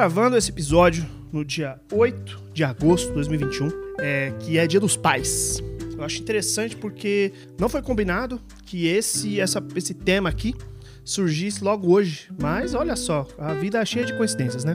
gravando esse episódio no dia 8 de agosto de 2021, é, que é Dia dos Pais. Eu acho interessante porque não foi combinado que esse, essa, esse tema aqui surgisse logo hoje. Mas olha só, a vida é cheia de coincidências, né?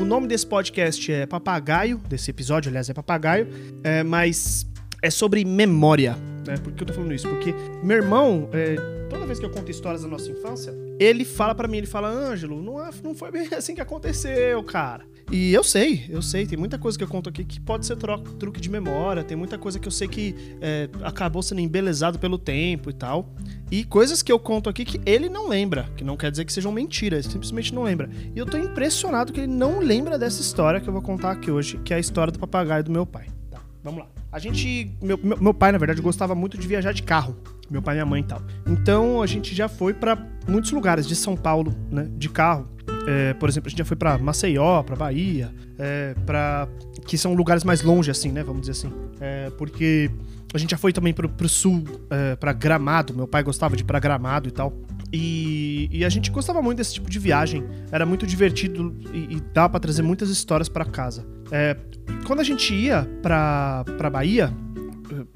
O nome desse podcast é Papagaio, desse episódio, aliás, é Papagaio, é, mas é sobre memória. Né? Por que eu tô falando isso? Porque meu irmão, é, toda vez que eu conto histórias da nossa infância, ele fala para mim, ele fala, Ângelo, não, não foi bem assim que aconteceu, cara. E eu sei, eu sei, tem muita coisa que eu conto aqui que pode ser truque de memória, tem muita coisa que eu sei que é, acabou sendo embelezado pelo tempo e tal. E coisas que eu conto aqui que ele não lembra, que não quer dizer que sejam mentiras, simplesmente não lembra. E eu tô impressionado que ele não lembra dessa história que eu vou contar aqui hoje, que é a história do papagaio do meu pai. Tá, vamos lá. A gente. Meu, meu pai, na verdade, gostava muito de viajar de carro. Meu pai e minha mãe e tal. Então a gente já foi para muitos lugares de São Paulo, né? De carro. É, por exemplo, a gente já foi para Maceió, para Bahia, é, para que são lugares mais longe, assim, né? Vamos dizer assim. É, porque a gente já foi também pro, pro sul, é, para Gramado. Meu pai gostava de ir pra Gramado e tal. E, e, a gente gostava muito desse tipo de viagem. Era muito divertido e, e dava pra trazer muitas histórias para casa. É, quando a gente ia pra, pra Bahia,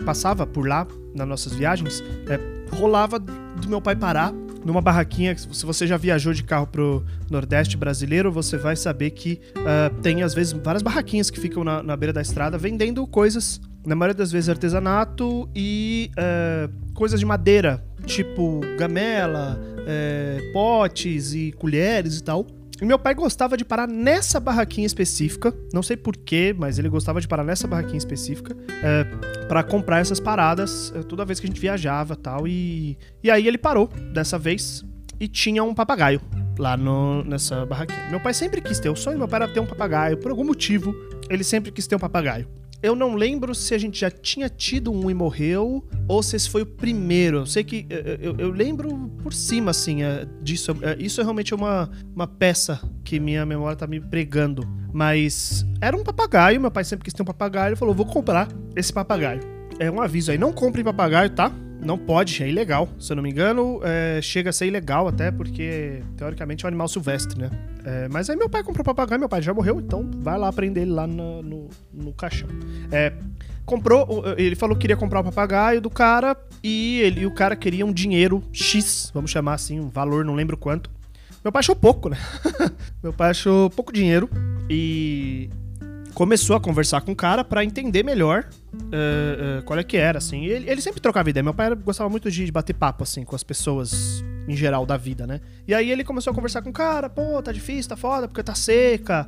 passava por lá nas nossas viagens, é, rolava do meu pai parar numa barraquinha. Se você já viajou de carro pro Nordeste brasileiro, você vai saber que uh, tem às vezes várias barraquinhas que ficam na, na, beira da estrada vendendo coisas, na maioria das vezes artesanato e uh, coisas de madeira, tipo gamela, uh, potes e colheres e tal. E meu pai gostava de parar nessa barraquinha específica, não sei porquê, mas ele gostava de parar nessa barraquinha específica é, para comprar essas paradas é, toda vez que a gente viajava tal. E, e aí ele parou dessa vez e tinha um papagaio lá no, nessa barraquinha. Meu pai sempre quis ter, o sonho do meu pai era ter um papagaio, por algum motivo ele sempre quis ter um papagaio. Eu não lembro se a gente já tinha tido um e morreu, ou se esse foi o primeiro. Eu sei que. Eu, eu lembro por cima, assim, é, disso. Isso é realmente uma, uma peça que minha memória tá me pregando. Mas era um papagaio, meu pai sempre quis ter um papagaio. Ele falou: vou comprar esse papagaio. É um aviso aí, não compre papagaio, tá? Não pode, é ilegal. Se eu não me engano, é, chega a ser ilegal até, porque teoricamente é um animal silvestre, né? É, mas aí meu pai comprou papagaio, meu pai já morreu, então vai lá prender ele lá no, no, no caixão. É, comprou, ele falou que queria comprar o papagaio do cara e ele e o cara queria um dinheiro X, vamos chamar assim, um valor, não lembro quanto. Meu pai achou pouco, né? meu pai achou pouco dinheiro e começou a conversar com o cara para entender melhor uh, uh, qual é que era, assim. Ele, ele, sempre trocava ideia. Meu pai gostava muito de bater papo, assim, com as pessoas em geral da vida, né? E aí ele começou a conversar com o cara, pô, tá difícil, tá foda, porque tá seca,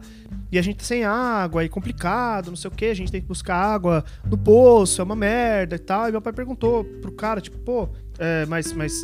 e a gente tá sem água, e complicado, não sei o que, a gente tem que buscar água no poço, é uma merda e tal. E meu pai perguntou pro cara, tipo, pô, é, mas, mas,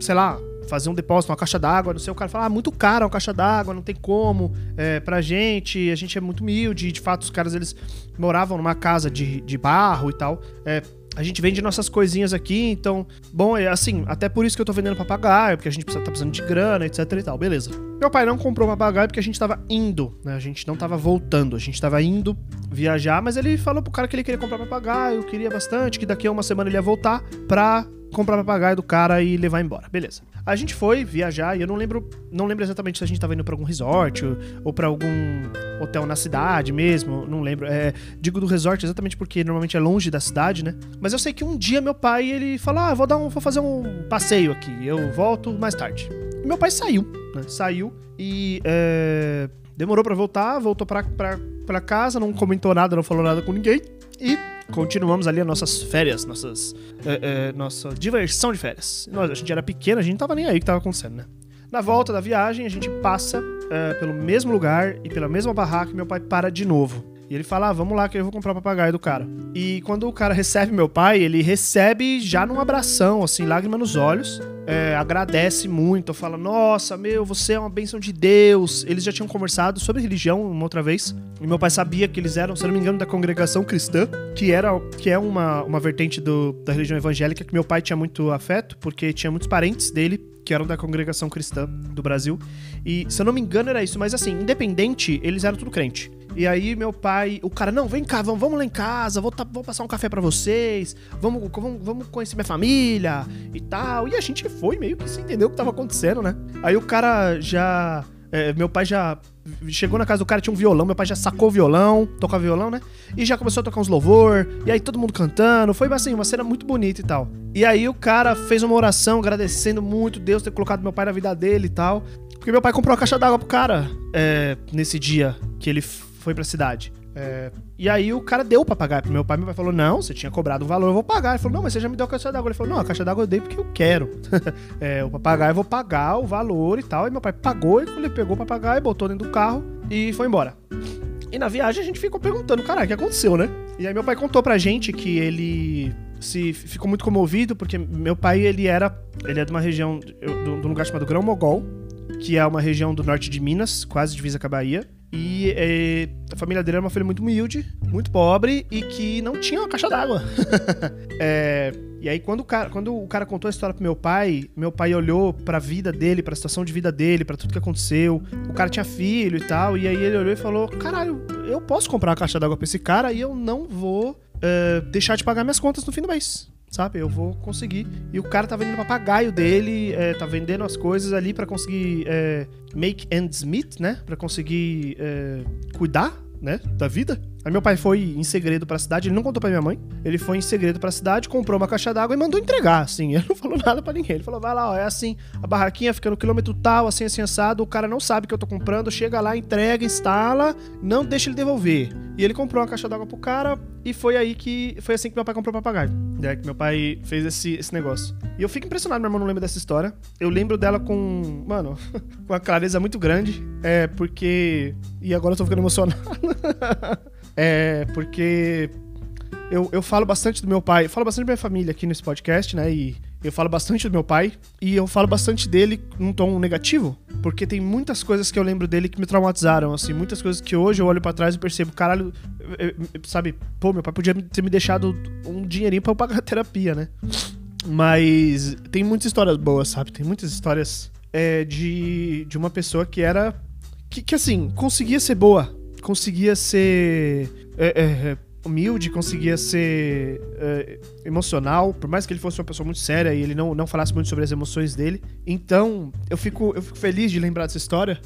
sei lá, fazer um depósito, uma caixa d'água, não sei, o cara fala, ah, muito caro uma caixa d'água, não tem como, é, pra gente, a gente é muito humilde, e de fato os caras, eles moravam numa casa de, de barro e tal, é, a gente vende nossas coisinhas aqui, então, bom, é assim, até por isso que eu tô vendendo papagaio, porque a gente precisa, tá precisando de grana, etc e tal, beleza. Meu pai não comprou papagaio porque a gente tava indo, né, a gente não tava voltando, a gente tava indo viajar, mas ele falou pro cara que ele queria comprar papagaio, queria bastante, que daqui a uma semana ele ia voltar pra comprar papagaio do cara e levar embora. Beleza. A gente foi viajar e eu não lembro, não lembro exatamente se a gente tava indo para algum resort ou, ou para algum hotel na cidade mesmo, não lembro. É, digo do resort exatamente porque normalmente é longe da cidade, né? Mas eu sei que um dia meu pai ele falou: "Ah, vou dar um, vou fazer um passeio aqui. Eu volto mais tarde". E meu pai saiu, né? Saiu e é, demorou para voltar, voltou para para casa, não comentou nada, não falou nada com ninguém e continuamos ali as nossas férias, nossas, é, é, nossa diversão de férias. Nós, a gente era pequeno, a gente não tava nem aí o que tava acontecendo, né? Na volta da viagem, a gente passa é, pelo mesmo lugar e pela mesma barraca e meu pai para de novo. E ele fala: ah, vamos lá que eu vou comprar o papagaio do cara. E quando o cara recebe meu pai, ele recebe já num abração, assim, lágrima nos olhos. É, agradece muito, fala: Nossa, meu, você é uma bênção de Deus. Eles já tinham conversado sobre religião uma outra vez. E meu pai sabia que eles eram, se não me engano, da congregação cristã, que, era, que é uma, uma vertente do, da religião evangélica que meu pai tinha muito afeto, porque tinha muitos parentes dele que eram da congregação cristã do Brasil. E, se eu não me engano, era isso. Mas assim, independente, eles eram tudo crente. E aí meu pai, o cara, não, vem cá, vamos, vamos lá em casa, vou, tá, vou passar um café para vocês, vamos, vamos, vamos conhecer minha família e tal. E a gente foi meio que sem entender o que tava acontecendo, né? Aí o cara já É, meu pai já chegou na casa do cara, tinha um violão, meu pai já sacou o violão, tocava violão, né? E já começou a tocar uns louvor, e aí todo mundo cantando, foi assim, uma cena muito bonita e tal. E aí o cara fez uma oração agradecendo muito Deus ter colocado meu pai na vida dele e tal. Porque meu pai comprou uma caixa d'água pro cara é, nesse dia que ele foi pra cidade. É, e aí o cara deu pra pagar pro meu pai. Meu pai falou: Não, você tinha cobrado um valor, eu vou pagar. Ele falou: Não, mas você já me deu a caixa d'água. Ele falou: Não, a caixa d'água eu dei porque eu quero. é, o papagaio eu vou pagar o valor e tal. E meu pai pagou, ele pegou o papagaio, botou dentro do carro e foi embora. E na viagem a gente ficou perguntando: Caralho, o que aconteceu, né? E aí meu pai contou pra gente que ele se ficou muito comovido porque meu pai ele era ele é de uma região de um lugar chamado Grão Mogol que é uma região do norte de Minas quase divisa com a Bahia e é, a família dele era uma família muito humilde, muito pobre e que não tinha uma caixa d'água. é, e aí, quando o, cara, quando o cara contou a história pro meu pai, meu pai olhou pra vida dele, pra situação de vida dele, para tudo que aconteceu. O cara tinha filho e tal, e aí ele olhou e falou: Caralho, eu posso comprar uma caixa d'água pra esse cara e eu não vou uh, deixar de pagar minhas contas no fim do mês sabe? Eu vou conseguir. E o cara tá vendendo papagaio dele, é, tá vendendo as coisas ali para conseguir é, make ends meet, né? Para conseguir é, cuidar, né? Da vida. Aí meu pai foi em segredo para a cidade, ele não contou para minha mãe. Ele foi em segredo para a cidade, comprou uma caixa d'água e mandou entregar, assim. Ele não falou nada para ninguém. Ele falou: "Vai lá, ó, é assim, a barraquinha fica no quilômetro tal, assim assim o cara não sabe que eu tô comprando, chega lá, entrega, instala, não deixa ele devolver". E ele comprou uma caixa d'água pro cara e foi aí que foi assim que meu pai comprou o papagaio. Que meu pai fez esse, esse negócio. E eu fico impressionado, meu irmão não lembra dessa história. Eu lembro dela com, mano, com uma clareza muito grande, é porque e agora eu tô ficando emocionado. É, porque eu, eu falo bastante do meu pai, falo bastante da minha família aqui nesse podcast, né? E eu falo bastante do meu pai e eu falo bastante dele num tom negativo, porque tem muitas coisas que eu lembro dele que me traumatizaram, assim, muitas coisas que hoje eu olho para trás e percebo, caralho, sabe, pô, meu pai podia ter me deixado um dinheirinho para eu pagar a terapia, né? Mas tem muitas histórias boas, sabe? Tem muitas histórias é, de, de uma pessoa que era. Que, que assim, conseguia ser boa, conseguia ser é, é, é, humilde, conseguia ser é, emocional, por mais que ele fosse uma pessoa muito séria e ele não, não falasse muito sobre as emoções dele. Então, eu fico, eu fico feliz de lembrar dessa história,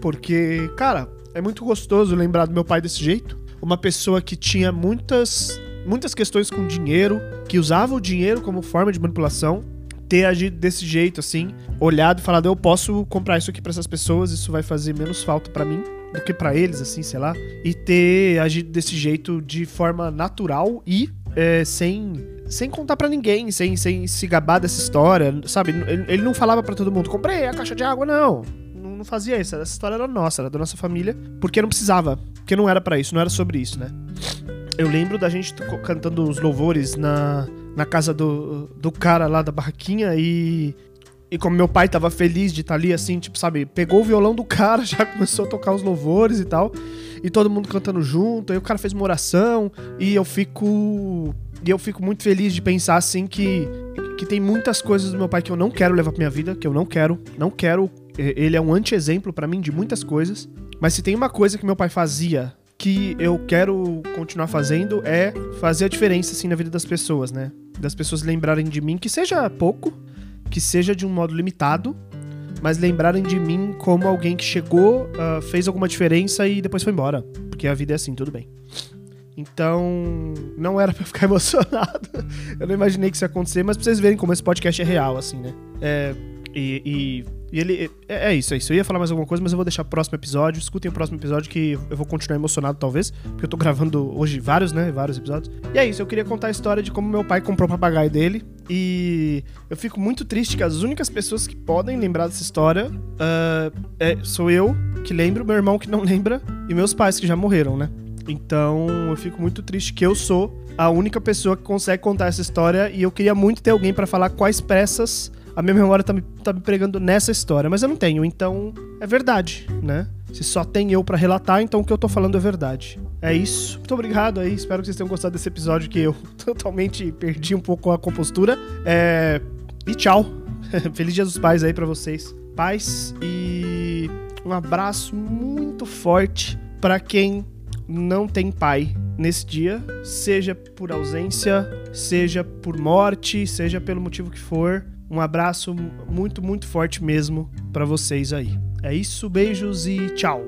porque, cara, é muito gostoso lembrar do meu pai desse jeito. Uma pessoa que tinha muitas, muitas questões com dinheiro, que usava o dinheiro como forma de manipulação, ter agido desse jeito, assim, olhado e falado: eu posso comprar isso aqui para essas pessoas, isso vai fazer menos falta para mim do que para eles, assim, sei lá, e ter agido desse jeito de forma natural e é, sem sem contar para ninguém, sem, sem se gabar dessa história, sabe? Ele, não falava para todo mundo, comprei a caixa de água, não. Não, não fazia isso. Essa história era nossa, era da nossa família, porque não precisava, porque não era para isso, não era sobre isso, né? Eu lembro da gente cantando os louvores na, na casa do, do cara lá da barraquinha e e como meu pai tava feliz de estar tá ali, assim, tipo, sabe, pegou o violão do cara, já começou a tocar os louvores e tal, e todo mundo cantando junto, aí o cara fez uma oração, e eu fico. E eu fico muito feliz de pensar, assim, que, que tem muitas coisas do meu pai que eu não quero levar pra minha vida, que eu não quero, não quero. Ele é um anti-exemplo para mim de muitas coisas, mas se tem uma coisa que meu pai fazia que eu quero continuar fazendo é fazer a diferença, assim, na vida das pessoas, né? Das pessoas lembrarem de mim, que seja pouco, que seja de um modo limitado, mas lembrarem de mim como alguém que chegou, uh, fez alguma diferença e depois foi embora. Porque a vida é assim, tudo bem. Então, não era para ficar emocionado. Eu não imaginei que isso ia acontecer, mas pra vocês verem como esse podcast é real, assim, né? É, e, e, e, ele. É, é, isso, é isso. Eu ia falar mais alguma coisa, mas eu vou deixar pro próximo episódio. Escutem o próximo episódio que eu vou continuar emocionado, talvez. Porque eu tô gravando hoje vários, né? Vários episódios. E é isso, eu queria contar a história de como meu pai comprou o papagaio dele. E eu fico muito triste que as únicas pessoas que podem lembrar dessa história uh, é, sou eu, que lembro, meu irmão que não lembra, e meus pais que já morreram, né? Então eu fico muito triste que eu sou a única pessoa que consegue contar essa história e eu queria muito ter alguém para falar quais pressas a minha memória tá me, tá me pregando nessa história, mas eu não tenho, então é verdade, né? Se só tem eu para relatar, então o que eu tô falando é verdade. É isso. Muito obrigado aí. Espero que vocês tenham gostado desse episódio que eu totalmente perdi um pouco a compostura. É... E tchau. Feliz Dia dos Pais aí para vocês. Paz e um abraço muito forte para quem não tem pai nesse dia, seja por ausência, seja por morte, seja pelo motivo que for. Um abraço muito, muito forte mesmo para vocês aí. É isso, beijos e tchau.